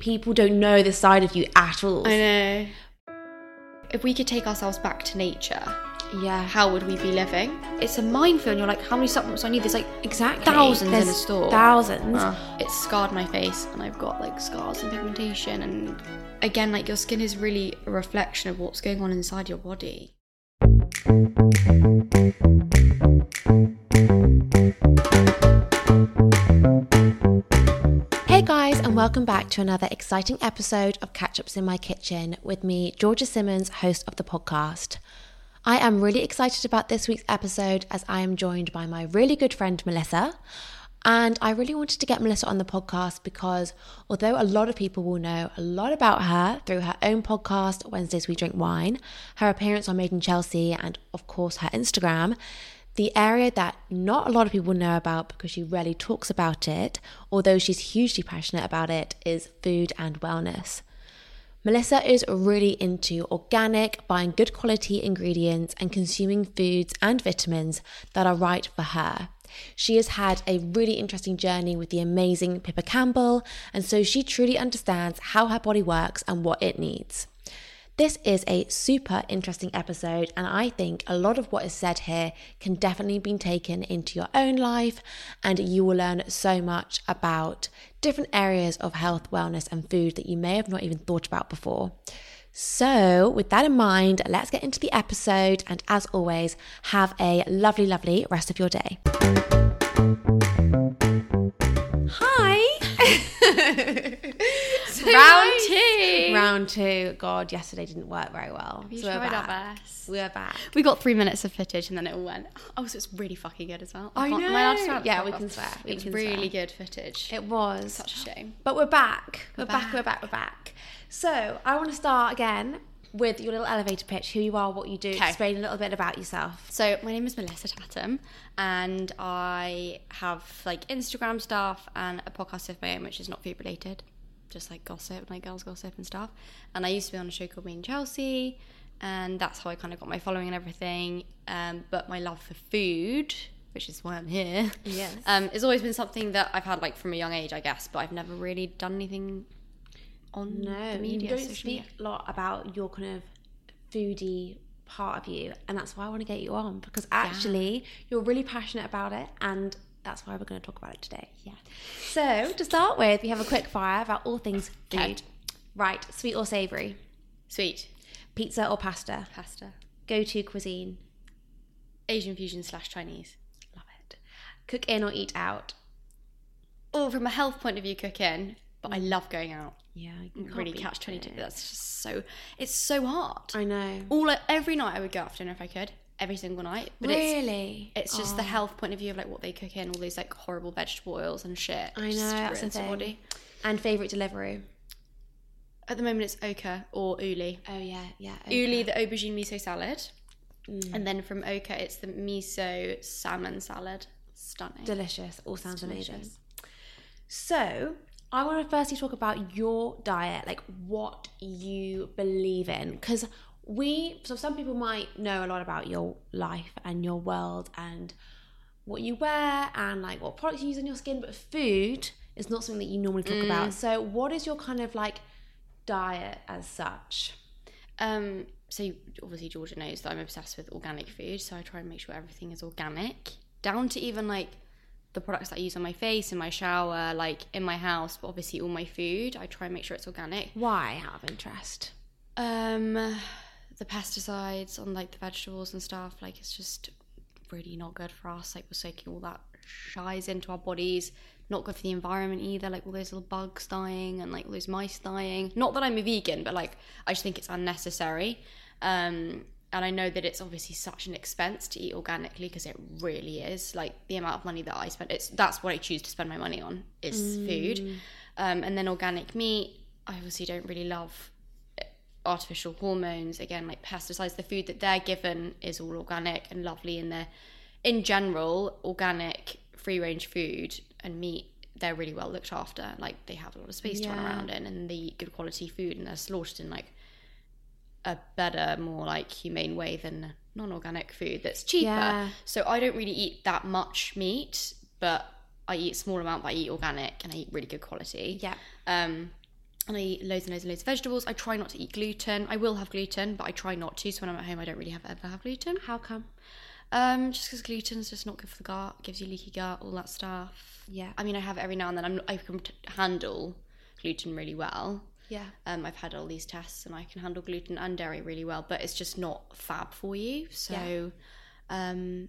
people don't know this side of you at all. I know. If we could take ourselves back to nature, Yeah. how would we be living? It's a minefield. And you're like, how many supplements do I need? There's like Exactly. thousands in There's a store. Thousands. Uh, it's scarred my face, and I've got like scars and pigmentation. And again, like your skin is really a reflection of what's going on inside your body. Welcome back to another exciting episode of Catch Ups in My Kitchen with me, Georgia Simmons, host of the podcast. I am really excited about this week's episode as I am joined by my really good friend Melissa. And I really wanted to get Melissa on the podcast because although a lot of people will know a lot about her through her own podcast, Wednesdays We Drink Wine, her appearance on Made in Chelsea, and of course her Instagram, the area that not a lot of people know about because she rarely talks about it, although she's hugely passionate about it, is food and wellness. Melissa is really into organic, buying good quality ingredients, and consuming foods and vitamins that are right for her. She has had a really interesting journey with the amazing Pippa Campbell, and so she truly understands how her body works and what it needs. This is a super interesting episode, and I think a lot of what is said here can definitely be taken into your own life, and you will learn so much about different areas of health, wellness, and food that you may have not even thought about before. So, with that in mind, let's get into the episode, and as always, have a lovely, lovely rest of your day. Round two. Round two. God, yesterday didn't work very well. We so we're tried our back. best. We're back. We got three minutes of footage, and then it all went. Oh, so it's really fucking good as well. I can't- know. am I allowed to swear? Yeah, we can swear. We It was can really swear. good footage. It was. Such a shame. But we're back. We're, We're back. back. We're back. We're back. So I want to start again with your little elevator pitch. Who you are, what you do. Explain a little bit about yourself. So my name is Melissa Tattam, and I have like Instagram stuff and a podcast of my own, which is not food related, just like gossip, like girls gossip and stuff. And I used to be on a show called Made in Chelsea, and that's how I kind of got my following and everything. Um, but my love for food, which is why I'm here, Yes. um, has always been something that I've had like from a young age, I guess. But I've never really done anything on No, the media. you don't speak a lot about your kind of foodie part of you, and that's why I want to get you on because actually you're really passionate about it, and that's why we're going to talk about it today. Yeah. So to start with, we have a quick fire about all things food. Okay. Right, sweet or savoury, Sweet pizza or pasta, pasta, go-to cuisine. Asian fusion slash Chinese. Love it. Cook in or eat out. Oh, from a health point of view, cook in, but I mm. love going out. Yeah, mm, can't really catch twenty two. That's just so. It's so hard. I know. All every night I would go for dinner if I could, every single night. But really? it's just the health point of view of like what they cook in, all these like horrible vegetable oils and shit. I know, that's the thing. body. And favourite delivery. At the moment, it's Oka or Uli. Oh yeah, yeah. Uli, the aubergine miso salad, Mm. and then from Oka, it's the miso salmon salad. Stunning. Delicious. All sounds amazing. delicious. So, I want to firstly talk about your diet, like what you believe in. Because we, so some people might know a lot about your life and your world and what you wear and like what products you use on your skin, but food is not something that you normally talk about. So, what is your kind of like diet as such? Um, so obviously Georgia knows that I'm obsessed with organic food, so I try and make sure everything is organic, down to even like the products that I use on my face, in my shower, like in my house, but obviously all my food, I try and make sure it's organic. Why, out of interest? Um, the pesticides on like the vegetables and stuff, like it's just really not good for us. Like we're soaking all that shies into our bodies. Not good for the environment either. Like all those little bugs dying and like all those mice dying. Not that I'm a vegan, but like I just think it's unnecessary. Um, and I know that it's obviously such an expense to eat organically because it really is. Like the amount of money that I spend, it's that's what I choose to spend my money on is food. Um, and then organic meat, I obviously don't really love artificial hormones again like pesticides the food that they're given is all organic and lovely and they're in general organic free range food and meat they're really well looked after like they have a lot of space to run around in and they eat good quality food and they're slaughtered in like a better more like humane way than non-organic food that's cheaper Yeah. so i don't really eat that much meat but i eat a small amount but i eat organic and i eat really good quality Yeah. um, and I eat loads and loads and loads of vegetables. I try not to eat gluten. I will have gluten, but I try not to. So when I'm at home, I don't really have ever have gluten. How come? Um, just because gluten is just not good for the gut, gives you leaky gut, all that stuff. Yeah. I mean, I have it every now and then. I'm I can t- handle gluten really well. Yeah. Um, I've had all these tests and I can handle gluten and dairy really well, but it's just not fab for you. So, um,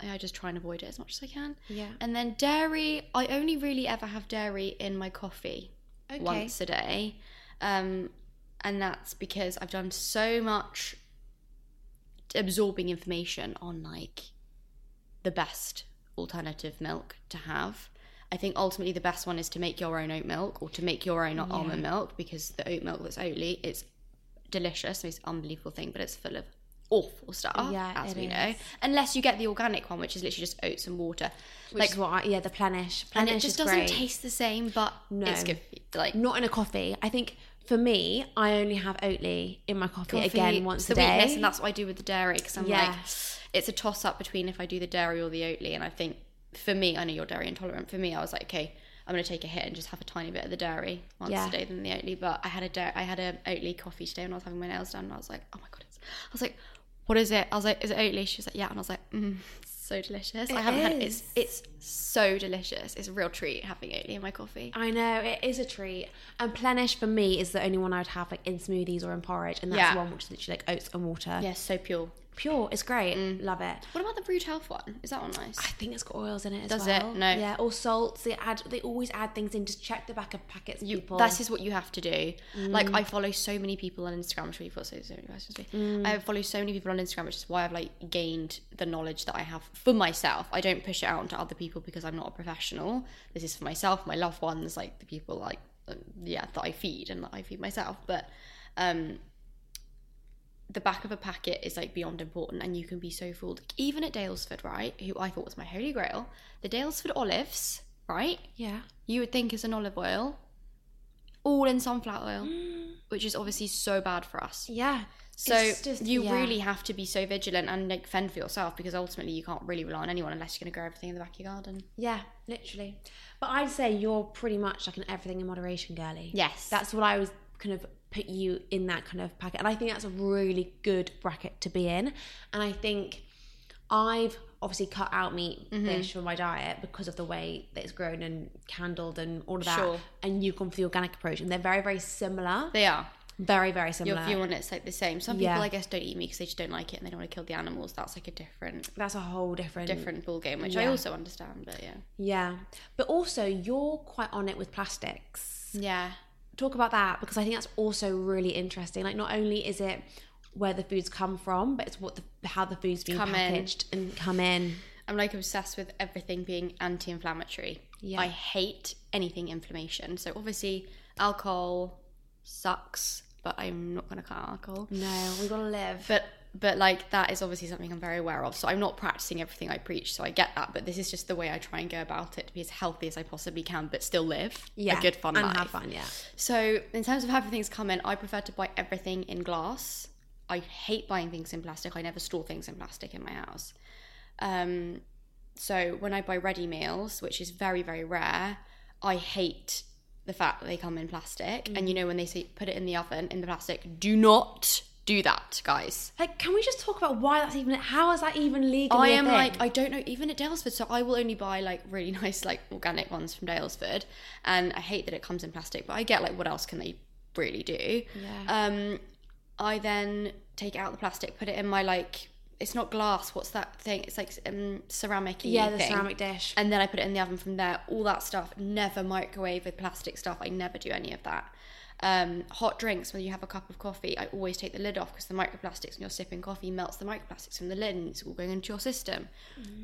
I I just try and avoid it as much as I can. Yeah. And then dairy, I only really ever have dairy in my coffee Okay. once a day. Um, and that's because I've done so much absorbing information on like the best alternative milk to have. I think ultimately the best one is to make your own oat milk or to make your own almond milk because the oat milk that's Oatly it's delicious, most unbelievable thing, but it's full of awful stuff, Yeah, as we is. know. Unless you get the organic one, which is literally just oats and water. Which like is what I, yeah, the plenish. and it just doesn't great. taste the same, but No. it's good. Like Not in a coffee. I think for me, I only have Oatly in my coffee, coffee, again once a day. and that's what I do with the dairy because I'm Yes. like, it's a toss up between if I do the dairy or the Oatly, and I think for me, I know you're dairy intolerant. For me, I was like, okay, I'm gonna take a hit and just have a tiny bit of the dairy once Yeah. a day than the Oatly. But I had a dairy, I had a Oatly coffee today when I was having my nails done, and I was like, oh my god, it's, I was like, what is it? I was like, is it Oatly? She was like, yeah, and I was like, mm, so delicious. I haven't had is. it's it's so delicious. It's a real treat having Oatly in my coffee. I know it is a treat, and plenish for me is the only one I'd have like in smoothies or in porridge, and that's Yeah. the one which is literally like oats and water. Yeah, so pure. Pure, it's great. Mm. Love it. What about the Rude Health one? Is that one nice? I think it's got oils in it as Does it? No. Yeah, or salts. They add. They always add things in. Just check the back of packets, you, people. That is what you have to do. Like I follow so many people on Instagram. I'm sure you've got so, so many questions. me. I follow so many people on Instagram, which is why I've like gained the knowledge that I have for myself. I don't push it out onto other people because I'm not a professional. This is for myself, my loved ones, like the people like uh, yeah that I feed and that I feed myself. But um, the back of a packet is like beyond important, and you can be so fooled. Even at Daylesford, right? Who I thought was my holy grail, the Daylesford olives, right? yeah. you would think is an olive oil, all in sunflower oil, mm. which is obviously so bad for us. Yeah. So just- you yeah. really have to be so vigilant and like fend for yourself because ultimately you can't really rely on anyone unless you're going to grow everything in the back of your garden. Yeah, literally. But I'd say you're pretty much like an everything in moderation girly. Yes. That's what I was kind of put you in that kind of packet. And I think that's a really good bracket to be in. And I think I've obviously cut out meat Mm-hmm. fish from my diet because of the way that it's grown and candled and all of that. Sure. And you've gone for the organic approach. And they're very, very similar. They are. Very, very Your similar. view on it's like the same. Some Yeah. people, I guess, don't eat meat because they just don't like it and they don't want to kill the animals. That's like a different, that's a whole different different ball game, which I also understand. But yeah, Yeah. But also you're quite on it with plastics. yeah, talk about that because I think that's also really interesting. Like, not only is it where the foods come from, but it's what the how the food's being Come in. packaged and come in. I'm like obsessed with everything being anti-inflammatory. Yeah. I hate anything inflammation. So obviously, alcohol sucks, but I'm not going to cut alcohol. No, we gotta live. But but like that is obviously something I'm very aware of. So I'm not practicing everything I preach. So I get that, but this is just the way I try and go about it to be as healthy as I possibly can, but still live yeah, a good fun and life. have fun. Yeah, So in terms of having things come in, I prefer to buy everything in glass. I hate buying things in plastic. I never store things in plastic in my house. Um, so when I buy ready meals, which is very very rare, I hate the fact that they come in plastic. And you know when they say put it in the oven in the plastic, do not do that, guys. like, can we just talk about why that's even? How is that even legal? I am like I don't know even at Daylesford, so I will only buy like really nice like organic ones from Daylesford, and I hate that it comes in plastic, but I get like what else can they really do? Yeah. Um, I then take out the plastic, put it in my like it's not glass. What's that thing? It's like um ceramic. yeah, the thing. ceramic dish. And then I put it in the oven from there. All that stuff. Never microwave with plastic stuff. I never do any of that. Um, hot drinks, when you have a cup of coffee, I always take the lid off because the microplastics when you're sipping coffee melts the microplastics from the lid and it's all going into your system.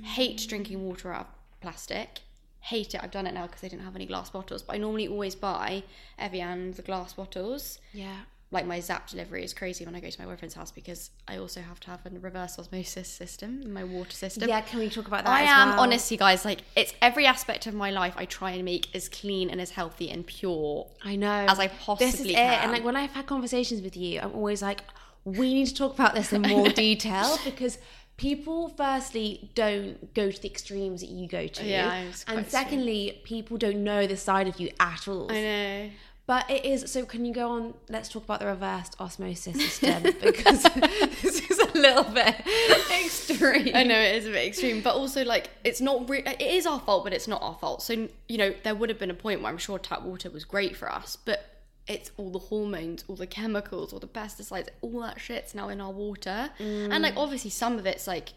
Hate drinking water out of plastic. Hate it. I've done it now because they didn't have any glass bottles. But I normally always buy Evian the glass bottles yeah, like my Zapp delivery is crazy when I go to my boyfriend's house because I also have to have a reverse osmosis system in my water system. yeah. Can we talk about that? I am well? honestly, guys. Like it's every aspect of my life I try and make as clean and as healthy and pure. I know. as I This is possibly it. can. And like when I've had conversations with you, I'm always like, we need to talk about this in more detail because people firstly don't go to the extremes that you go to. Yeah, and secondly, people don't know the side of you at all. I know. But it is so. Can you go on? Let's talk about the reversed osmosis system because this is a little bit extreme. I know it is a bit extreme, but also like it's not. Re- it is our fault, but it's not our fault. So you know, there would have been a point where I'm sure tap water was great for us, but it's all the hormones, all the chemicals, all the pesticides, all that shit's now in our water, and like mm. obviously some of it's like.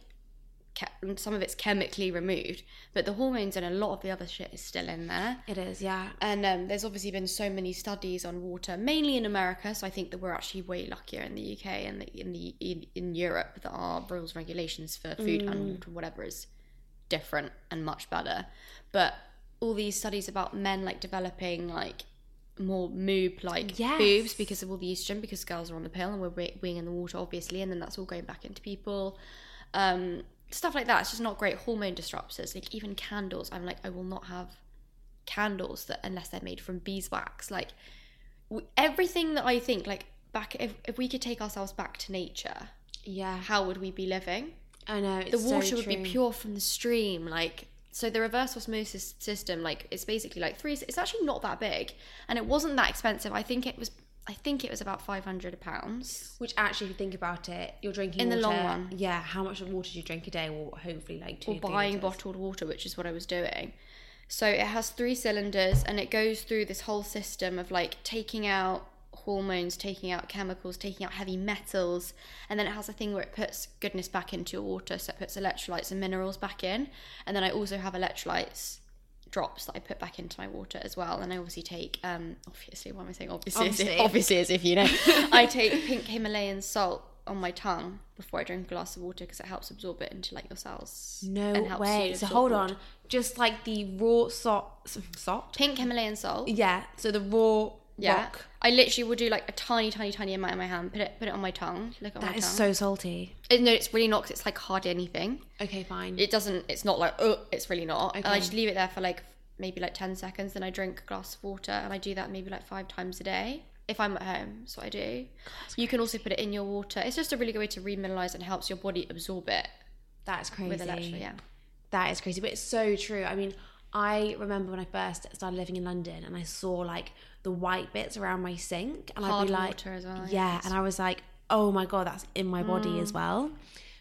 Ke- some of it's chemically removed, but the hormones and a lot of the other shit is still in there. It is, yeah. And um, there's obviously been so many studies on water, mainly in America. So I think that we're actually way luckier in the UK and the, in the in, in Europe that our rules regulations for food and water, whatever, is different and much better. But all these studies about men like developing like more moob like Yes. boobs because of all the estrogen because girls are on the pill and we're we- weeing in the water obviously and then that's all going back into people um stuff like that it's just not great hormone disruptors like even candles i'm like i will not have candles that unless they're made from beeswax like w- everything that i think like back if, if we could take ourselves back to nature Yeah. how would we be living I know. It's the so water would be pure from the stream like so the reverse osmosis system like it's basically like three it's actually not that big and it wasn't that expensive i think it was i think it was about 500 pounds Which actually, if you think about it, you're drinking In the long run. Yeah, how much of water do you drink a day? Well, hopefully like two. or buying litres. bottled water, which is what I was doing. So it has three cylinders and it goes through this whole system of like taking out hormones, taking out chemicals, taking out heavy metals, and then it has a thing where it puts goodness back into your water, so it puts electrolytes and minerals back in. And then I also have electrolytes drops that I put back into my water as well. And I obviously take um obviously what am I saying? Obviously as if, Obviously. obviously as if you know. I take pink Himalayan salt on my tongue before I drink a glass of water because it helps absorb it into like your cells. No and helps way. So hold water. on. Just like the raw salt, salt. Pink Himalayan salt. Yeah. So the raw Yeah. rock. I literally will do like a tiny, tiny, tiny amount in my hand. Put it, put it on my tongue. Look at my That is tongue. so salty. It, no, it's really not. 'cause it's like hardly anything. Okay, fine. It doesn't. It's not like oh, it's really not. And I Okay. just leave it there for like maybe like ten seconds. Then I drink a glass of water, and I do that maybe like five times a day. If I'm at home, that's what I do. you can also put it in your water. It's just a really good way to remineralize and helps your body absorb it That's crazy. with electrolyte. Yeah. That is crazy, but it's so true. I mean, I remember when I first started living in London and I saw like the white bits around my sink, and I'd be like, as well, yeah, and I was like, oh my god, that's in my body as Mm. well.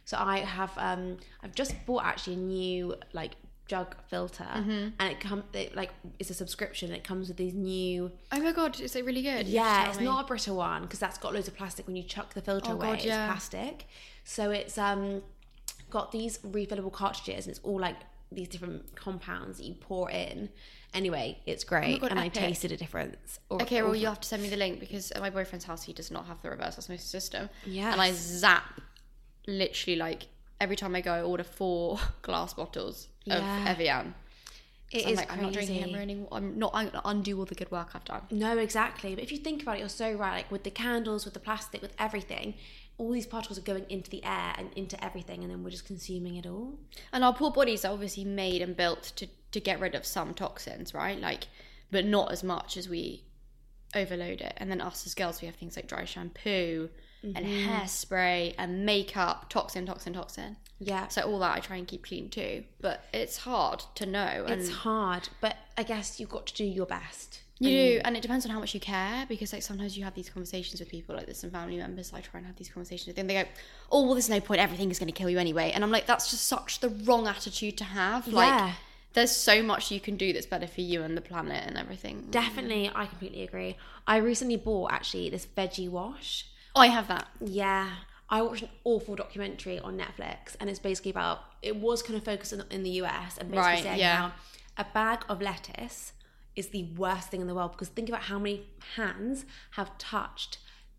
So I have, um, I've just bought actually a new like jug filter, Mm-hmm. and it comes it, like it's a subscription. It comes with these new Oh my god, is it really good? Yeah, it's me. not a Brita one because that's got loads of plastic. When you chuck the filter Oh, away, God, it's yeah. plastic. So it's um got these refillable cartridges, and it's all like these different compounds that you pour in. Anyway, it's great, Oh God, and I tasted a difference. Or- Okay, well, or- you have to send me the link because at my boyfriend's house, he does not have the reverse osmosis system. Yes. And I zap literally like every time I go, I order four glass bottles of Yeah. Evian. it I'm is like, I'm not drinking crazy. Emma anymore. I'm not, I'm undo all the good work I've done. No, exactly. But if you think about it, you're so right. Like with the candles, with the plastic, with everything, all these particles are going into the air and into everything, and then we're just consuming it all. And our poor bodies are obviously made and built to, to get rid of some toxins, right? Like, but not as much as we overload it. And then us as girls, we have things like dry shampoo and Mm-hmm. hairspray and makeup, toxin, toxin, toxin. Yeah. So all that I try and keep clean too. But it's hard to know. And It's hard, but I guess you've got to do your best. You do, and it depends on how much you care because like sometimes you have these conversations with people, like there's some family members I try and have these conversations with, and they go, "Oh, well, there's no point. Everything is going to kill you anyway." And I'm like, that's just such the wrong attitude to have. Like, Yeah. there's so much you can do that's better for you and the planet and everything. Definitely, I completely agree. I recently bought actually this veggie wash. Oh, I have that. Yeah, I watched an awful documentary on Netflix, and it's basically about it was kind of focused in, in the US and basically Right, saying yeah. how a bag of lettuce is the worst thing in the world because think about how many hands have touched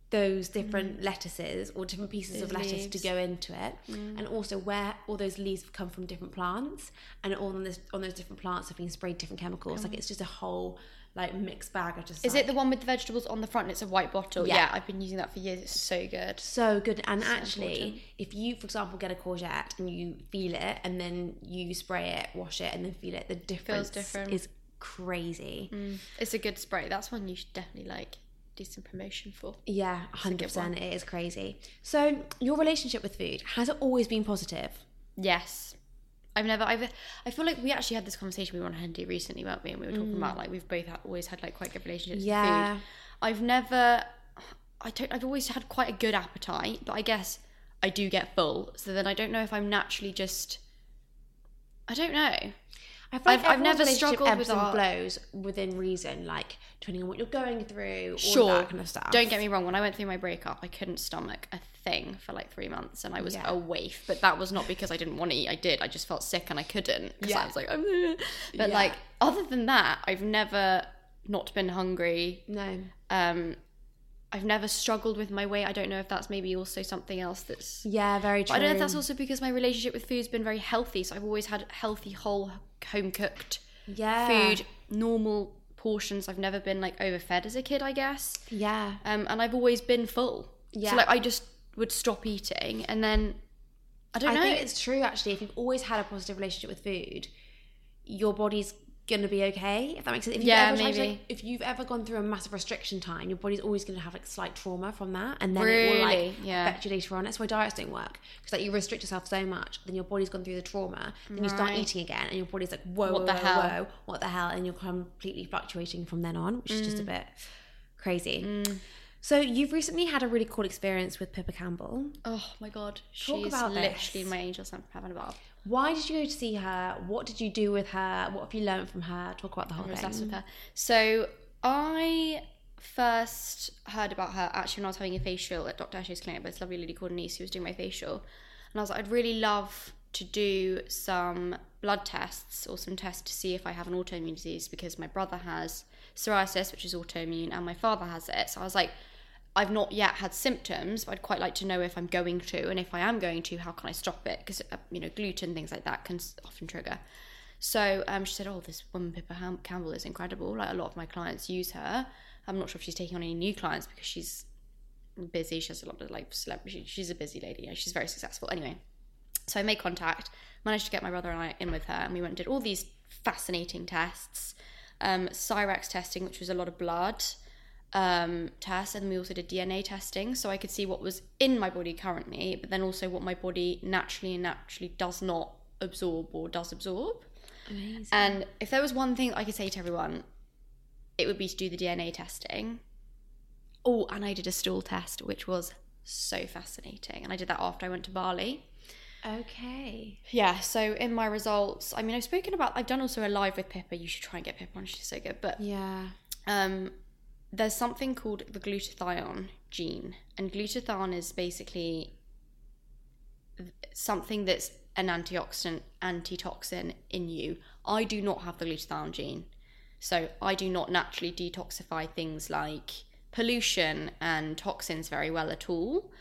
those different lettuces or different pieces of Mm. Lettuce leaves. Mm. to go into it, and also where all those leaves have come from different plants, and all on this on those different plants have been sprayed different chemicals. Like it's just a whole like mixed bag of just Is like, it the one with the vegetables on the front? It's a white bottle. Yeah. Yeah, I've been using that for years. It's so good. so good and actually important. if you for example get a courgette and you feel it and then you spray it wash it and then feel it the difference different. is crazy mm. It's a good spray. That's one you should definitely like do some promotion for. yeah 100% it is crazy so your relationship with food has it always been positive Yes. I've never. I've. I feel like we actually had this conversation. We were on Handy recently, weren't we? And we were talking mm. about like we've both had, always had like quite good relationships. With Yeah. food. I've never. I don't. I've always had quite a good appetite, but I guess I do get full. So then I don't know if I'm naturally just. I don't know. I feel like I've- I've never struggled ebbs with and flows within reason, like depending on what you're going through, all Sure. that kind of stuff. Don't get me wrong. When I went through my breakup, I couldn't stomach a thing for like three months, and I was Yeah. a waif. But that was not because I didn't want to eat. I did. I just felt sick and I couldn't. Because Yeah. I was like, "I'm but Yeah. like other than that, I've never not been hungry. No. Um, I've never struggled with my weight. I don't know if that's maybe also something else that's. Yeah, very true. But I don't know if that's also because my relationship with food's been very healthy. So I've always had healthy, whole, home cooked yeah. food, normal portions. I've never been like overfed as a kid, I guess Yeah. um, and I've always been full. Yeah. So like I just would stop eating, and then I don't I know. think it's true actually. If you've always had a positive relationship with food, your body's gonna be okay. If that makes sense. If you've Yeah, ever maybe. like, if you've ever gone through a massive restriction time, your body's always gonna have like slight trauma from that, and then it will like Really? Yeah. affect you later on. That's why diets don't work because like you restrict yourself so much, then your body's gone through the trauma, then you start eating again, and your body's like, whoa, What whoa, the hell? whoa, what the hell, and you're completely fluctuating from then on, which is Mm. just a bit crazy. So you've recently had a really cool experience with Pippa Campbell. oh my god, she's about literally this. my angel sent from heaven above. Why did you go to see her? What did you do with her? What have you learned from her? Talk about the whole I was thing. obsessed with her. So I first heard about her actually when I was having a facial at Dr. Ashley's clinic. But this lovely lady called Denise who was doing my facial, and I was like, I'd really love to do some blood tests or some tests to see if I have an autoimmune disease because my brother has psoriasis, which is autoimmune, and my father has it. So I was like. I've not yet had symptoms, but I'd quite like to know if I'm going to, and if I am going to, how can I stop it? Because uh, you know, gluten things like that can often trigger. So um, she said, "Oh, this woman Pippa Ham- Campbell is incredible. Like a lot of my clients use her. I'm not sure if she's taking on any new clients because she's busy. She has a lot of like celebrity. She's a busy lady. Yeah, she's very successful. Anyway, so I made contact, managed to get my brother and I in with her, and we went and did all these fascinating tests. Um, Cyrex testing, which was a lot of blood um, tests, and we also did DNA testing, so I could see what was in my body currently, but then also what my body naturally and naturally does not absorb or does absorb. Amazing. And if there was one thing I could say to everyone, it would be to do the DNA testing. Oh, and I did a stool test, which was so fascinating. And I did that after I went to Bali. Okay. Yeah, so in my results, I mean, I've spoken about, I've done also a live with Pippa. You should try and get Pippa on, she's so good. But Yeah. um, there's something called the glutathione gene, and glutathione is basically something that's an antioxidant, antitoxin in you. I do not have the glutathione gene, so I do not naturally detoxify things like pollution and toxins very well at all.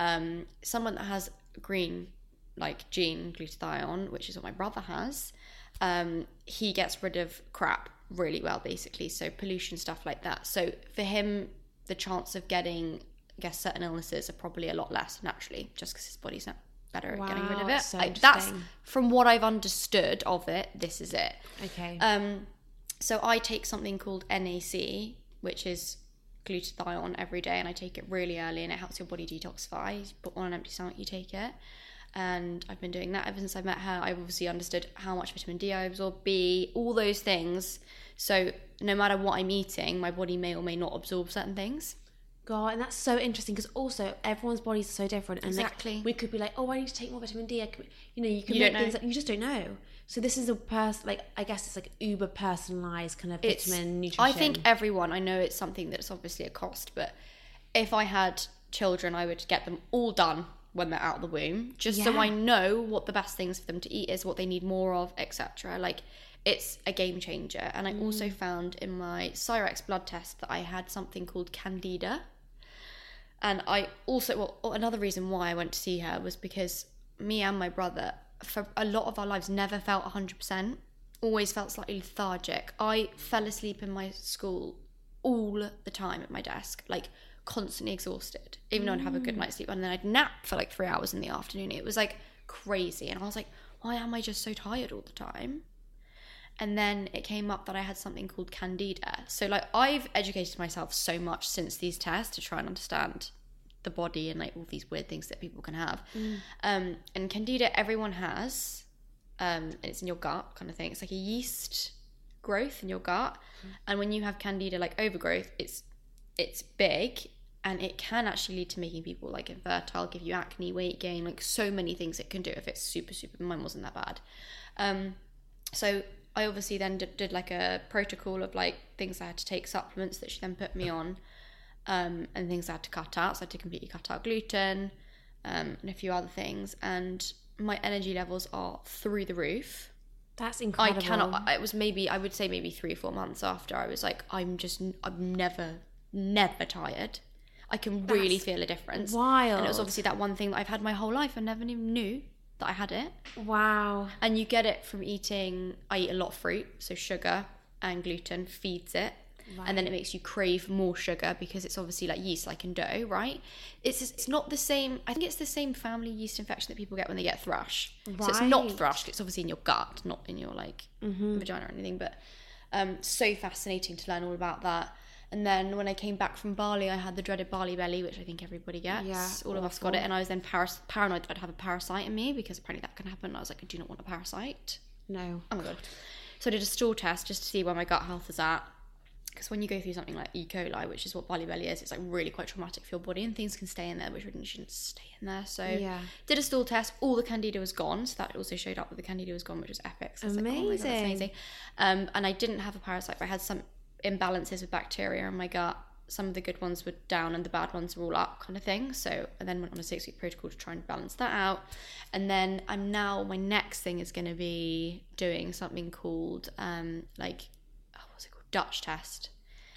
Um, someone that has green like gene glutathione, which is what my brother has, um, he gets rid of crap really well, basically. So pollution stuff like that. So for him, the chance of getting, I guess, certain illnesses are probably a lot less naturally, just because his body's not better at getting rid of it. so Like, that's from what I've understood of it. This is it. Okay. Um, so I take something called NAC, which is glutathione every day, and I take it really early, and it helps your body detoxify. But on an empty stomach, you take it, and I've been doing that ever since I met her. I've obviously understood how much vitamin D I absorb, B, all those things. So no matter what I'm eating, my body may or may not absorb certain things. God, and that's so interesting because also everyone's bodies are so different, and Exactly. like we could be like, oh, I need to take more vitamin D. I could, you know, you can You make things that you just don't know. So this is a person, like I guess it's like uber personalized kind of It's- vitamin nutrition. I think everyone, I know it's something that's obviously a cost, but if I had children, I would get them all done when they're out of the womb, just so I know what the best things for them to eat is, what they need more of, etc. Like it's a game changer. And I also Mm. found in my Cyrex blood test that I had something called Candida. And I also, well, another reason why I went to see her was because me and my brother, for a lot of our lives, never felt 100%, always felt slightly lethargic. I fell asleep in my school all the time at my desk, like constantly exhausted, even though I'd have a good night's sleep. And then I'd nap for like three hours in the afternoon. It was like crazy. And I was like, why am I just so tired all the time? and then it came up that I had something called candida. So like I've educated myself so much since these tests to try and understand the body and like all these weird things that people can have. Um, and candida everyone has. um, and it's in your gut kind of thing. It's like a yeast growth in your gut, and when you have candida like overgrowth, it's it's big and it can actually lead to making people like infertile, give you acne, weight gain, like so many things it can do if it's super super. Mine wasn't that bad. Um, so I obviously then did, did like a protocol of like things I had to take, supplements that she then put me on, um, and things I had to cut out. So I had to completely cut out gluten um, and a few other things. And my energy levels are through the roof. That's incredible. I cannot. It was maybe I would say maybe three or four months after I was like, I'm just I'm never never tired. I can really feel a difference. wild. And it was obviously that one thing that I've had my whole life and never even knew that I had it. Wow. And you get it from eating. I eat a lot of fruit, so sugar and gluten feeds it. And then it makes you crave more sugar because it's obviously like yeast, like in dough, right? It's it's not the same. I think it's the same family yeast infection that people get when they get thrush. So it's not thrush. It's obviously in your gut, not in your like vagina or anything. But um, so fascinating to learn all about that. And then when I came back from Bali, I had the dreaded Bali belly, which I think everybody gets. Yeah, all of us got it, and I was then paras- paranoid that I'd have a parasite in me because apparently that can happen. I was like, I do not want a parasite. No. Oh my god. So I did a stool test just to see where my gut health is at. Because when you go through something like E. coli, which is what Bali belly is, it's like really quite traumatic for your body and things can stay in there, which really shouldn't stay in there. So Yeah. did a stool test, all the candida was gone. So that also showed up that the candida was gone, which was epic. So was like, oh my God, that's Amazing. amazing. Um, and I didn't have a parasite, but I had some imbalances with bacteria in my gut. Some of the good ones were down and the bad ones were all up, kind of thing. So I then went on a six week protocol to try and balance that out. And then I'm now, my next thing is going to be doing something called, um, like, oh, what's it called? Dutch test,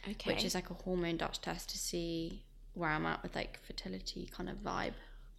Okay. which is like a hormone Dutch test to see where I'm at with like fertility kind of vibe.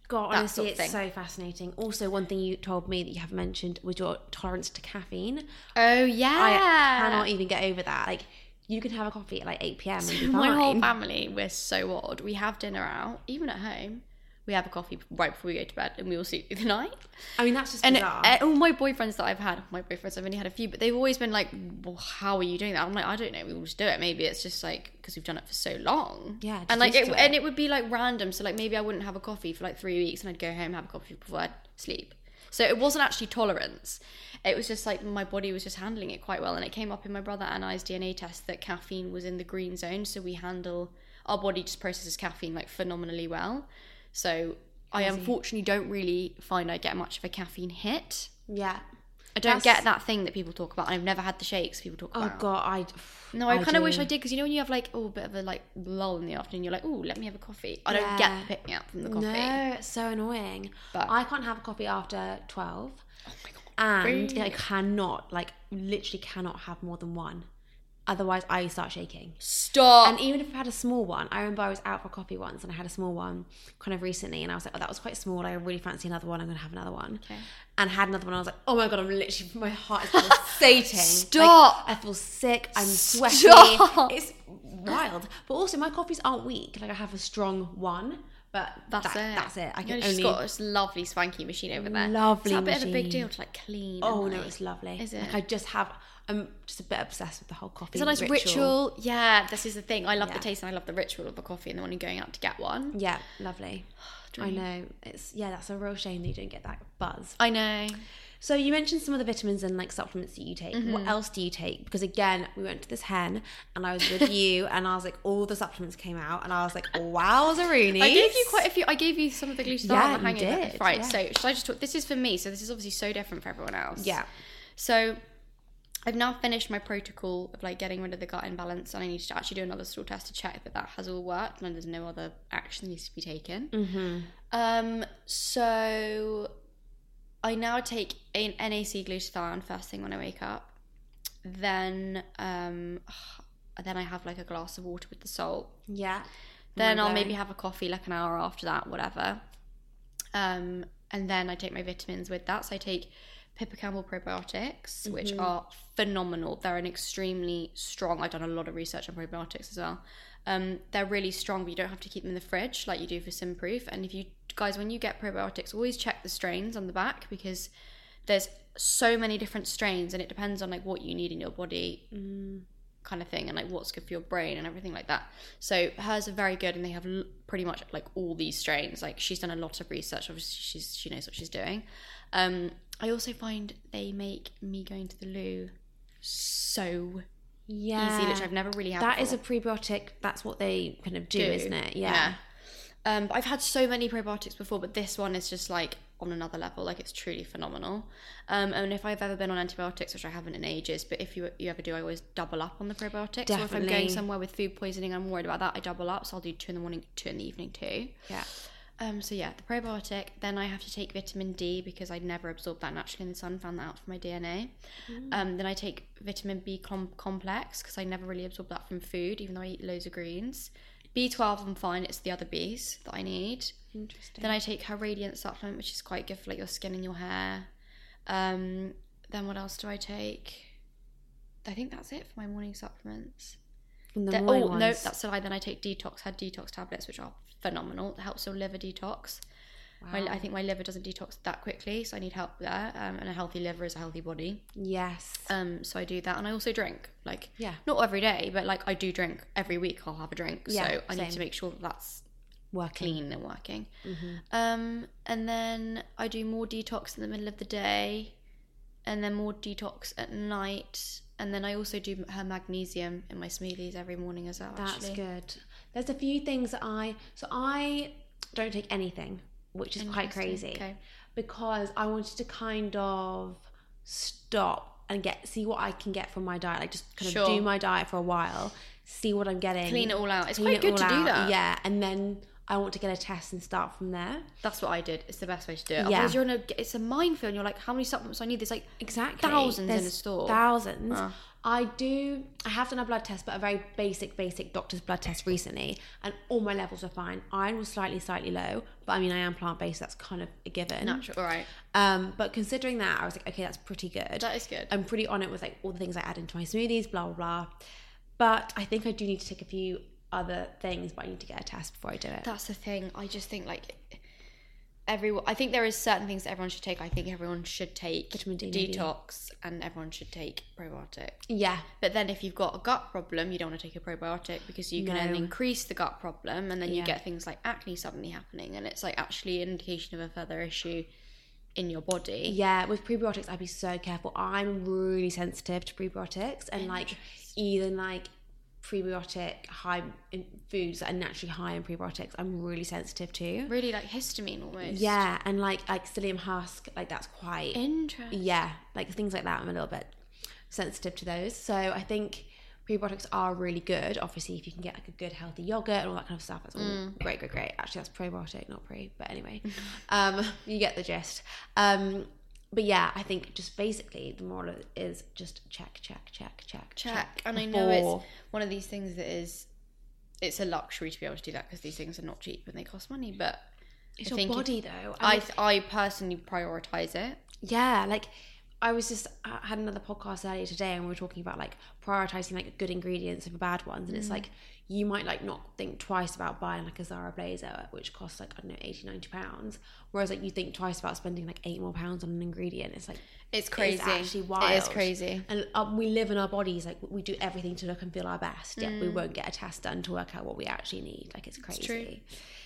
God, that honestly, it's so fascinating. Also, one thing you told me that you haven't mentioned was your tolerance to caffeine. Oh, yeah. I cannot even get over that. Like, you can have a coffee at like 8 p.m. and be My whole family, we're so odd. We have dinner out, even at home. We have a coffee right before we go to bed, and we all sleep through the night. I mean, that's just And bizarre. uh, all my boyfriends that I've had, my boyfriends, I've only had a few, but they've always been like, "Well, how are you doing that?" I'm like, "I don't know. We all just do it. Maybe it's just like because we've done it for so long." Yeah, just and like, it, to and it. it would be like random. So like, maybe I wouldn't have a coffee for like three weeks, and I'd go home have a coffee before I'd sleep. So it wasn't actually tolerance. It was just like my body was just handling it quite well, and it came up in my brother and I's DNA test that caffeine was in the green zone. So we handle our body just processes caffeine like phenomenally well. So I unfortunately don't really find I get much of a caffeine hit. yeah. I don't That's- get that thing that people talk about. I've never had the shakes people talk Oh, about. God. I. No, I, kind of wish. I did because you know when you have like oh a bit of a like lull in the afternoon, you're like oh let me have a coffee. I don't get the pick me up from the coffee. No, it's so annoying. But- I can't have a coffee after 12. Oh my god. And Really? I cannot, like, literally cannot have more than one. Otherwise, I start shaking. Stop. And even if I had a small one, I remember I was out for coffee once and I had a small one kind of recently, and I was like, oh, that was quite small. I really fancy another one. I'm going to have another one. Okay. And had another one. I was like, oh my God, I'm literally, my heart is pulsating. Stop. Like, I feel sick. I'm sweaty. Stop. It's wild. But also, my coffees aren't weak. Like, I have a strong one, but that's that- it. That's it. I You can know, only. got this lovely swanky machine over there. Lovely that a bit of a big deal to like clean? Oh and, no, it's lovely. Is it? Like I just have. I'm just a bit obsessed with the whole coffee. It's a nice ritual. Yeah, this is the thing. I love Yeah. the taste and I love the ritual of a coffee and the one you're going out to get one. Yeah, lovely. I know. It's yeah, that's a real shame that you don't get that buzz. I know. So you mentioned some of the vitamins and like supplements that you take. Mm-hmm. What else do you take? Because again, we went to this hen and I was with you and I was like, all the supplements came out and I was like, wow, Zaruni. I gave you quite a few. I gave you some of the glutathione Yeah, the hangover. did, Right. yeah. So should I just talk? This is for me. So this is obviously so different for everyone else. Yeah. So I've now finished my protocol of like getting rid of the gut imbalance, and I need to actually do another stool test to check that that has all worked and there's no other action needs to be taken. Mm-hmm. Um. So I now take an NAC glutathione first thing when I wake up. Then um, then I have like a glass of water with the salt. Yeah. Then I'll maybe have a coffee like an hour after that, whatever. Um, and then I take my vitamins with that. So I take Pippa Campbell probiotics, which are phenomenal. They're an extremely strong. I've done a lot of research on probiotics as well. Um, they're really strong, but you don't have to keep them in the fridge like you do for Symprove. And if you guys, when you get probiotics, always check the strains on the back because there's so many different strains, and it depends on like what you need in your body kind of thing and like what's good for your brain and everything like that. So hers are very good and they have l- pretty much like all these strains. Like she's done a lot of research. Obviously she's she knows what she's doing. Um, I also find they make me going to the loo so Yeah. easy, which I've never really had. That is a prebiotic. That's what they kind of do, Do. isn't it? Yeah. Um, but I've had so many probiotics before, but this one is just like on another level. Like it's truly phenomenal. Um, and if I've ever been on antibiotics, which I haven't in ages, but if you you ever do, I always double up on the probiotics. So if I'm going somewhere with food poisoning, I'm worried about that. I double up, so I'll do two in the morning, two in the evening too. Yeah. Um, so yeah, the probiotic. Then I have to take vitamin D because I'd never absorbed that naturally in the sun. Found that out from my DNA. Um, then I take vitamin B com- complex because I never really absorbed that from food, even though I eat loads of greens. B12, I'm fine. It's the other Bs that I need. Interesting. Then I take her radiant supplement, which is quite good for like your skin and your hair. Um, then what else do I take? I think that's it for my morning supplements. The morning oh no, that's a lie. Then I take detox, had detox tablets, which are phenomenal. It helps your liver detox. My, I think my liver doesn't detox that quickly, so I need help there. Um, and a healthy liver is a healthy body. yes. Um, so I do that, and I also drink. Like, Yeah. not every day, but like I do drink every week. I'll have a drink. Yeah, so I need to make sure that that's Working. clean and working. Um, and then I do more detox in the middle of the day, and then more detox at night. And then I also do her magnesium in my smoothies every morning as well. That's actually. good. There's a few things that I so I don't take anything, which is quite crazy. Okay. Because I wanted to kind of stop and get see what I can get from my diet. Like just kind Sure. of do my diet for a while, see what I'm getting. Clean it all out. It's quite it good to all do out. that. Yeah. And then I want to get a test and start from there. That's what I did. It's the best way to do it. Yeah. Otherwise, you're in a it's a minefield. And you're like, how many supplements do I need? There's like Exactly. Thousands in There's a store. Thousands. Ah. I do. I have done a blood test, but a very basic, basic doctor's blood test recently, and all my levels are fine. Iron was slightly, slightly low, but I mean, I am plant based. That's kind of a given. natural. All right. Um, but considering that, I was like, okay, that's pretty good. That is good. I'm pretty on it with like all the things I add into my smoothies, blah blah blah. But I think I do need to take a few other things, but I need to get a test before I do it. That's the thing. I just think like everyone. I think there is certain things that everyone should take. I think everyone should take Vitamin D, detox, and everyone should take probiotic. yeah, But then if you've got a gut problem, you don't want to take a probiotic because you can then No. increase the gut problem, and then you Yeah. get things like acne suddenly happening, and it's like actually an indication of a further issue in your body. Yeah, with prebiotics, I'd be so careful. I'm really sensitive to prebiotics and like even like prebiotic high in foods that are naturally high in prebiotics. I'm really sensitive to. Really like histamine almost. Yeah, and like like psyllium husk, like that's quite Interesting. yeah, like things like that. I'm a little bit sensitive to those. So I think prebiotics are really good. Obviously, if you can get like a good healthy yogurt and all that kind of stuff, that's all Mm. great, great, great. Actually, that's probiotic, not pre. But anyway, um, you get the gist. Um, but yeah, I think just basically the moral is just check, check, check, check, check. And I know it's one of these things that is, it's a luxury to be able to do that because these things are not cheap and they cost money. But It's I your if- body though. I, mean, I personally prioritize it. Yeah, like I was just I had another podcast earlier today and we were talking about like prioritizing like good ingredients over bad ones and it's like you might like not think twice about buying like a Zara blazer which costs like I don't know 80 90 pounds whereas like you think twice about spending like eight more pounds on an ingredient it's like It's crazy. actually It is crazy. and um, we live in our bodies like we do everything to look and feel our best yet Mm. we won't get a test done to work out what we actually need like it's crazy It's true.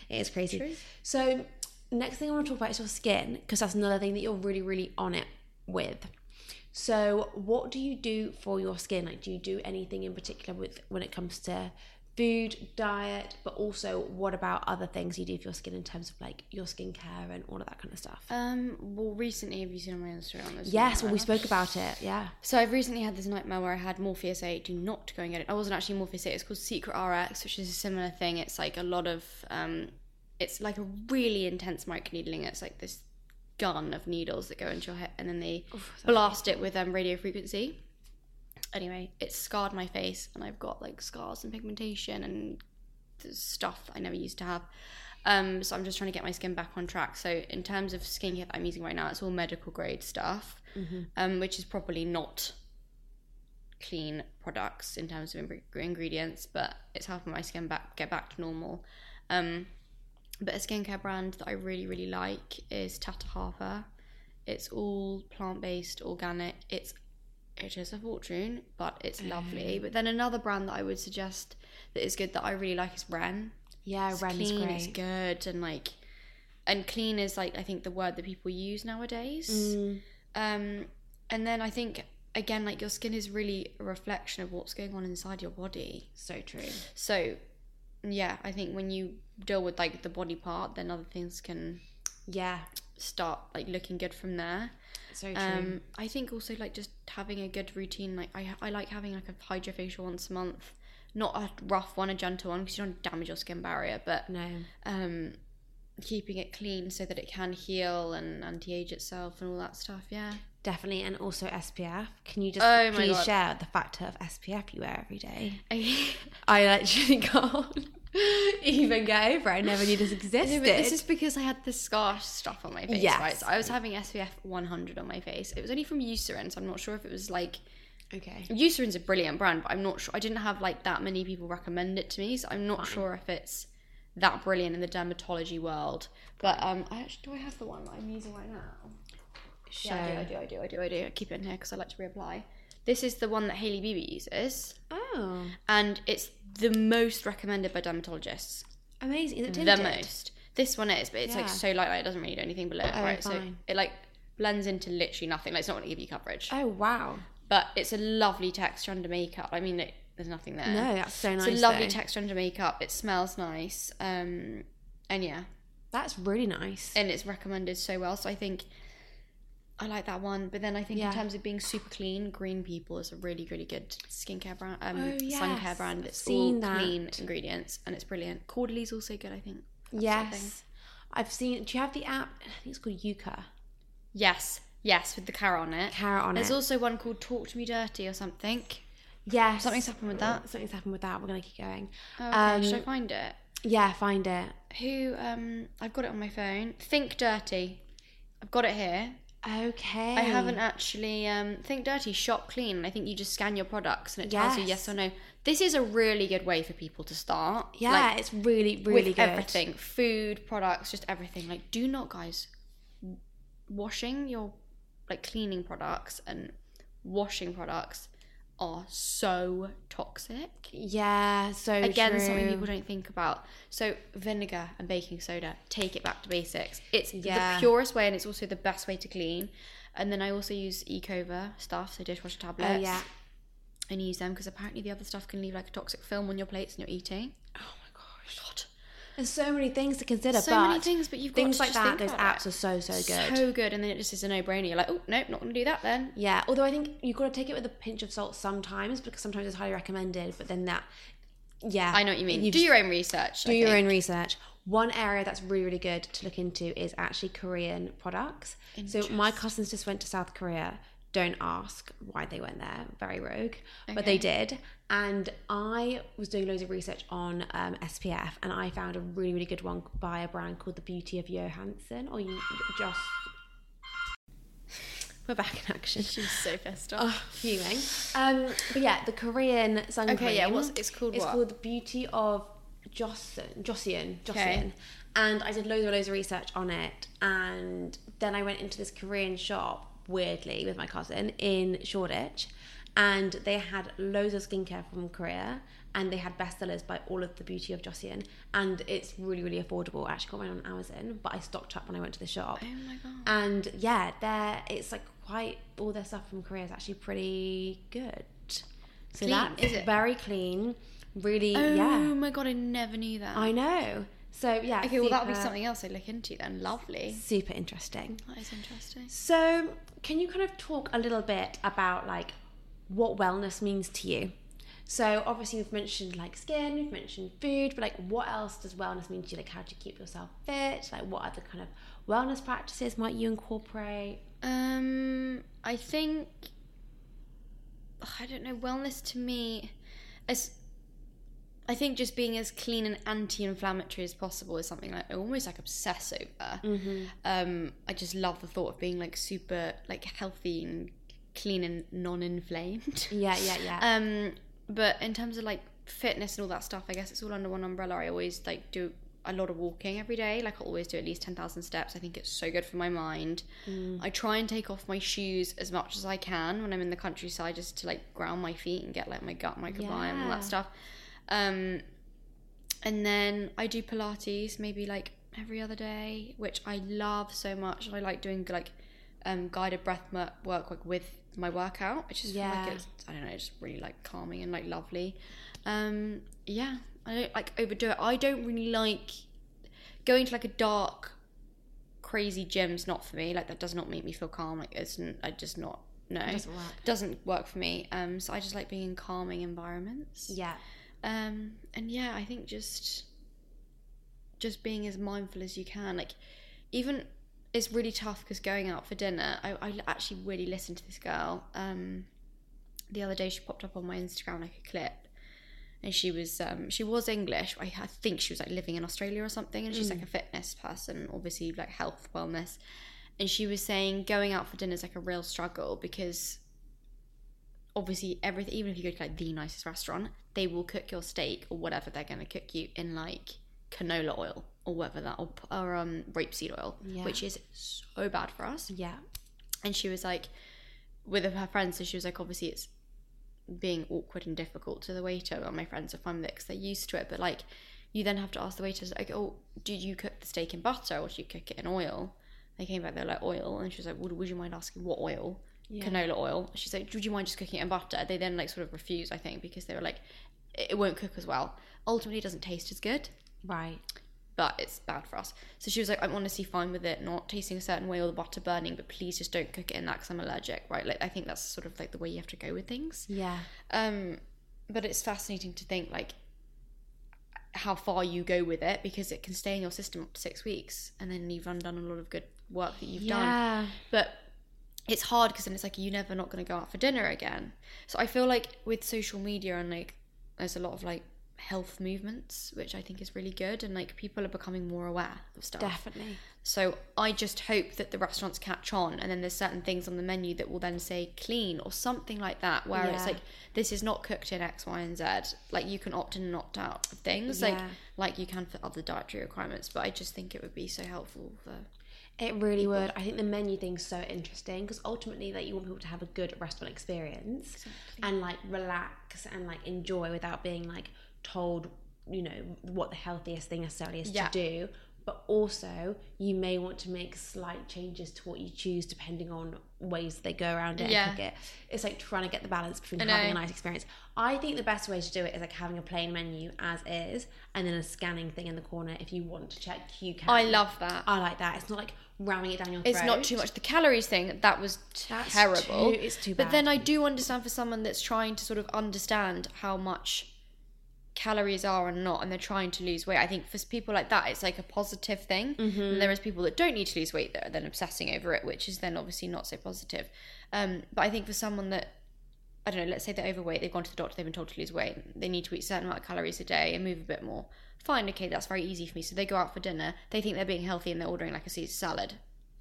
it is crazy True. so next thing i want to talk about is your skin because that's another thing that you're really really on it with so what do you do for your skin like do you do anything in particular with when it comes to food diet but also what about other things you do for your skin in terms of like your skincare and all of that kind of stuff Um. Well, recently, have you seen on my Instagram? yes well we spoke about it yeah So I've recently had this nightmare where I had Morpheus 8. Do not go and get it. I wasn't actually Morpheus 8. It's called Secret RF, which is a similar thing. It's like a lot of, um, it's like a really intense microneedling. It's like this gun of needles that go into your head, and then they blast it with um, radio frequency. Anyway, it scarred my face, and I've got like scars and pigmentation and stuff I never used to have. Um, so I'm just trying to get my skin back on track. So in terms of skincare that I'm using right now, it's all medical grade stuff, um, which is probably not clean products in terms of ing- ingredients, but it's helping my skin back get back to normal. Um, but a skincare brand that I really really like is Tata Harper. It's all plant based, organic. It's it is a fortune, but it's lovely. But then another brand that I would suggest that is good that I really like is Ren. yeah It's Ren is clean, great it's good, and like, and clean is like I think the word that people use nowadays. Mm. Um, and then I think again, like your skin is really a reflection of what's going on inside your body. So true. So, yeah, I think when you deal with like the body part, then other things can Yeah. start like looking good from there. So true. Um, I think also like just having a good routine. Like I, I like having like a hydrofacial once a month, not a rough one, a gentle one because you don't damage your skin barrier, but no. um, keeping it clean so that it can heal and anti-age itself and all that stuff. Yeah. Definitely, and also SPF. Can you just Oh please God. share the factor of SPF you wear every day? I, I actually can't even over. I never knew this existed. No, but this is because I had the scar stuff on my face, Yes. right? So I was having SPF 100 on my face. It was only from Eucerin, so I'm not sure if it was like okay. Eucerin's a brilliant brand, but I'm not sure. I didn't have like that many people recommend it to me, so I'm not sure if it's that brilliant in the dermatology world. But um, I actually do I have the one that I'm using right now? Show. Yeah, I do, I do, I do, I do, I do. I keep it in here because I like to reapply. This is the one that Hailey Bieber uses, Oh, and it's the most recommended by dermatologists. amazing! Is it the most. This one is, but it's Yeah. like so light, like it doesn't really do anything below it, Oh, right? So it like blends into literally nothing. Like it's not going to give you coverage, Oh wow! but it's a lovely texture under makeup. I mean, it, there's nothing there. No, that's so nice. it's a lovely though. texture under makeup. It smells nice, um, and yeah, That's really nice. and it's recommended so well. So I think I like that one. But then I think Yeah. in terms of being super clean, Green People is a really, really good skincare brand, um, Oh, sun care brand. It's seen all that. clean ingredients, and it's brilliant. Caudalie's also good, I think. Yes, I've seen. Do you have the app? I think it's called Yuka. Yes, yes, with the carrot on it. Carrot on There's it. also one called Talk to Me Dirty or something. Yes, Something's happened with that. Something's happened with that. We're gonna keep going. Oh, okay. Um, Should I find it? Yeah, find it. Who? Um, I've got it on my phone. Think Dirty. I've got it here. Okay. I haven't actually. Um, Think Dirty. Shop clean. And I think you just scan your products and it tells you Yes. yes or no. This is a really good way for people to start. Yeah, Like, it's really, really with good. everything, food, products, just everything. Like, do not, guys, washing your like cleaning products and washing products are so toxic. Yeah, so Again, true. something people don't think about. So, vinegar and baking soda, take it back to basics. It's Yeah. the purest way, and it's also the best way to clean. And then I also use Ecover stuff, so dishwasher oh, tablets. Oh yeah. And use them because apparently the other stuff can leave like a toxic film on your plates and you're eating. Oh my gosh. God. There's so many things to consider. So but many things, but you've got things like that. think Those apps it. are so so good. So good, and then it just is a no-brainer. You're like, oh nope, not gonna do that then. Yeah, although I think you've got to take it with a pinch of salt sometimes because sometimes it's highly recommended, but then that, yeah, I know what you mean. You've- do your own research. do your own research. One area that's really really good to look into is actually Korean products. So my cousins just went to South Korea. Don't ask why they went there. Very rogue, but they did. And I was doing loads of research on um, SPF, and I found a really really good one by a brand called The Beauty of Johansson, or you just. We're back in action. She's so pissed off. Oh, fuming. Um, but yeah, the Korean sun Okay, cream. yeah, what's- it's called It's what? called the Beauty of Joseon. Joseon. Joseon. Okay. And I did loads and loads of research on it, and then I went into this Korean shop weirdly with my cousin in Shoreditch, and they had loads of skincare from Korea. And they had bestsellers by all of the Beauty of Joseon, and it's really, really affordable. I actually got mine on Amazon, but I stocked up when I went to the shop. Oh my god. And yeah, they're it's like quite all their stuff from Korea is actually pretty good. So Clean, that's is it? very clean. Really, Oh yeah. my god, I never knew that. I know. So yeah. okay, well that'll be something else I'd look into then. Lovely. super interesting. That is interesting. So can you kind of talk a little bit about like what wellness means to you? So obviously we've mentioned like skin, we've mentioned food, but like what else does wellness mean to you? Like how do you keep yourself fit? Like what other kind of wellness practices might you incorporate? Um, I think I don't know. Wellness to me, as I think just being as clean and anti-inflammatory as possible is something like I almost like obsess over. Mm-hmm. Um, I just love the thought of being like super like healthy and clean and non-inflamed. Yeah, yeah, yeah. Um, but in terms of like fitness and all that stuff, I guess it's all under one umbrella. I always like do a lot of walking every day. Like I always do at least ten thousand steps. I think it's so good for my mind. I try and take off my shoes as much as I can when I'm in the countryside, just to like ground my feet and get like my gut microbiome and all that stuff. Um, and then I do Pilates maybe like every other day, which I love so much. I like doing like um, guided breath work like with my workout, which is Yeah. like it's, I don't know, just really like calming and like lovely. Um, yeah, I don't like overdo it. I don't really like going to like a dark, crazy gym's not for me. Like that does not make me feel calm. Like it's I just not no Doesn't work. doesn't work for me. Um, so I just like being in calming environments. Yeah. Um, and yeah, I think just just being as mindful as you can. Like, even it's really tough because going out for dinner, I, I actually really listened to this girl. Um, the other day, she popped up on my Instagram like a clip, and she was um, she was English. I, I think she was like living in Australia or something, and she's like a fitness person, obviously like health wellness. And she was saying going out for dinner is like a real struggle because obviously everything even if you go to like the nicest restaurant they will cook your steak or whatever they're going to cook you in like canola oil or whatever that or, or um rapeseed oil Yeah. which is so bad for us Yeah. and she was like with her friends so she was like obviously it's being awkward and difficult to the waiter well my friends are fine with it because they're used to it but like you then have to ask the waiters like oh did you cook the steak in butter or did you cook it in oil they came back they're like oil and she was like would, would you mind asking what oil Yeah. canola oil she's like would you mind just cooking it in butter they then like sort of refused i think because they were like it won't cook as well ultimately it doesn't taste as good Right. but it's bad for us. So she was like, I'm honestly fine with it not tasting a certain way or the butter burning, but please just don't cook it in that because I'm allergic, right? Like, I think that's sort of like the way you have to go with things. Yeah. Um, but it's fascinating to think like how far you go with it because it can stay in your system up to six weeks and then you've undone a lot of good work that you've done Yeah. but it's hard because then it's like you're never not going to go out for dinner again. So i feel like with social media and like there's a lot of like health movements which i think is really good and like people are becoming more aware of stuff. Definitely. so i just hope that the restaurants catch on and then there's certain things on the menu that will then say clean or something like that where it's like this is not cooked in x y and z. Like you can opt in and opt out of things like like you can for other dietary requirements but i just think it would be so helpful for It really would. I think the menu thing's so interesting because ultimately, like, you want people to have a good restaurant experience and like relax and like enjoy without being like told, you know, what the healthiest thing necessarily is Yeah. to do. But also, you may want to make slight changes to what you choose depending on ways they go around it Yeah. and cook it. It's like trying to get the balance between having a nice experience. I think the best way to do it is like having a plain menu as is, and then a scanning thing in the corner if you want to check. You can. i love that I like that. It's not like ramming it down your throat. it's not too much the calories thing that was That's terrible too- it's too bad. but then i do understand for someone that's trying to sort of understand how much calories are and not and they're trying to lose weight i think for people like that it's like a positive thing Mm-hmm. and there is people that don't need to lose weight that are then obsessing over it which is then obviously not so positive um, but i think for someone that I don't know, let's say they're overweight, they've gone to the doctor, they've been told to lose weight, they need to eat a certain amount of calories a day and move a bit more. Fine, okay, that's very easy for me. So they go out for dinner, they think they're being healthy and they're ordering like a Caesar salad.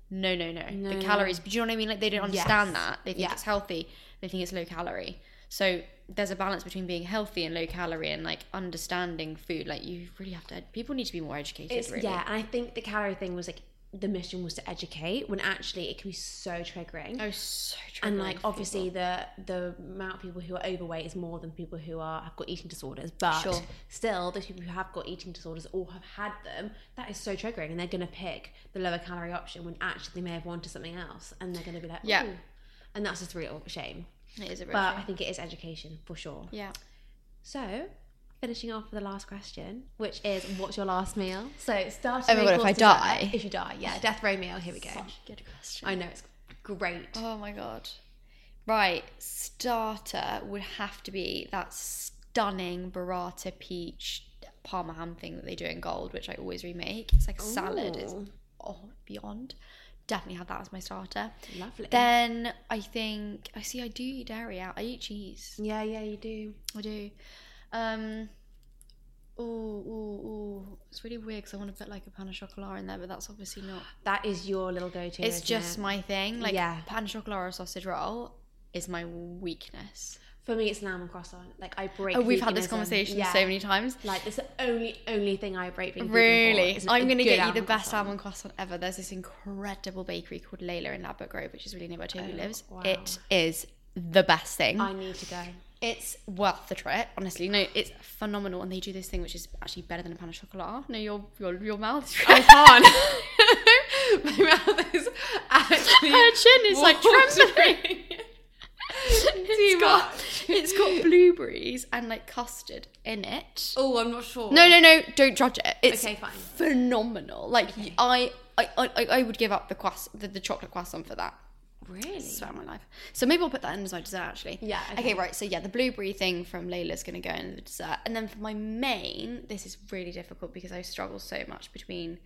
No, no, no. No, the calories, do you know what I mean? Like they don't understand Yes. that. They think it's healthy, they think it's low calorie. So there's a balance between being healthy and low calorie and like understanding food. Like you really have to, people need to be more educated, It's really. yeah, and I think the calorie thing was like the mission was to educate when actually it can be so triggering. Oh, so triggering. and like obviously the the amount of people who are overweight is more than people who are have got eating disorders but Sure. still those people who have got eating disorders or have had them that is so triggering and they're going to pick the lower calorie option when actually they may have wanted something else and they're going to be like Yeah. And that's just a real shame it is a real but shame. i think it is education for sure Yeah. so finishing off with the last question which is what's your last meal so starting Oh my God, if I die? if you die yeah death row meal here we go Such a good question. i know it's great Oh my god. Right, starter would have to be that stunning burrata peach parma ham thing that they do in gold, which I always remake. It's like a salad. It's oh beyond. Definitely have that as my starter. lovely Then I think I see I do eat dairy out. I eat cheese. yeah yeah you do I do. Um Ooh, ooh, ooh. It's really weird because I want to put like a pan of chocolat in there, but that's obviously not That is your little go-to. it's isn't just it? my thing. Like Yeah. pan chocolate or sausage roll is my weakness. For me. It's an almond croissant. Like I break. Oh, we've had this conversation Yeah. so many times. Like it's the only only thing I break. Really, for is a I'm gonna get you the best croissant. almond croissant ever. There's this incredible bakery called Layla in Ladbroke Grove, which is really near where Toby Oh, lives. wow. It is the best thing. I need to go. It's worth the trip, honestly. No, it's phenomenal, and they do this thing which is actually better than a pan of chocolate. No, your your your mouth. I can't. my mouth is actually. Her chin is like trembling. It's got it's got blueberries and like custard in it. Oh, I'm not sure. No, no, no! Don't judge it. It's Okay, fine. phenomenal. Like I, I, I, I would give up the croiss, the, the chocolate croissant for that. Really? Swear my life. So maybe I'll put that in as my dessert actually. Yeah, Okay. okay. right. So yeah, the blueberry thing from Layla's gonna go in the dessert, and then for my main, this is really difficult because I struggle so much between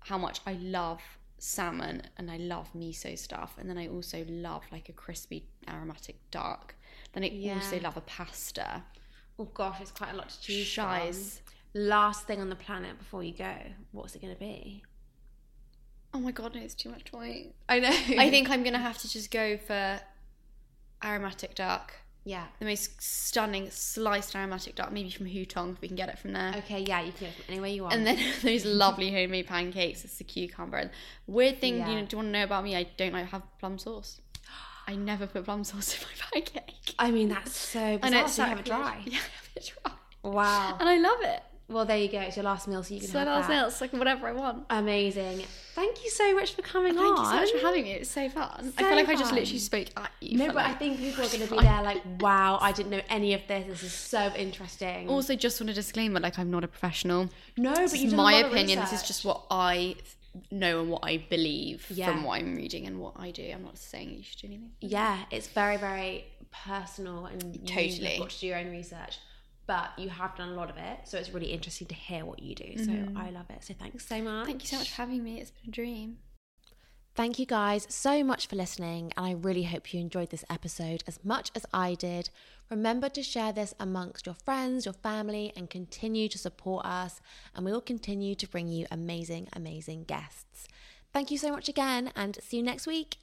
how much I love salmon and I love miso stuff, and then I also love like a crispy aromatic duck. Then I also love a pasta. Oh gosh, it's quite a lot to choose Shies. from. Last thing on the planet before you go, what's it going to be? Oh my god, no, it's too much to wait. I know. I think I'm gonna have to just go for aromatic duck. Yeah. The most stunning sliced aromatic duck, maybe from Hutong if we can get it from there. Okay. Yeah, you can go from anywhere you want. And then those lovely homemade pancakes. It's the cucumber. And weird thing, Yeah. you know, do you want to know about me? I don't like have plum sauce. I never put plum sauce in my pancake. I mean, that's so bizarre. I know so you have it dry. Yeah, I have it dry. Wow. And I love it. Well, there you go. It's your last meal, so you can So have that's that. it. It's like whatever I want. Amazing. Thank you so much for coming Thank on. Thank you so much for having me. It was so fun. I feel like I just literally spoke at you. No, but I think people are going to be there like, wow, I didn't know any of this. This is so interesting. Also, just want a disclaimer: like I'm not a professional. no, but This you've a my opinion. This is just what I know and what I believe Yeah. from what I'm reading and what I do. I'm not saying you should do anything. yeah, it's very, very personal and totally. you have got to do your own research. But you have done a lot of it, so it's really interesting to hear what you do. So mm-hmm. I love it. So thanks so much. Thank you so much for having me. It's been a dream. Thank you guys so much for listening, and I really hope you enjoyed this episode as much as I did. Remember to share this amongst your friends, your family, and continue to support us, and we will continue to bring you amazing, amazing guests. Thank you so much again, and see you next week.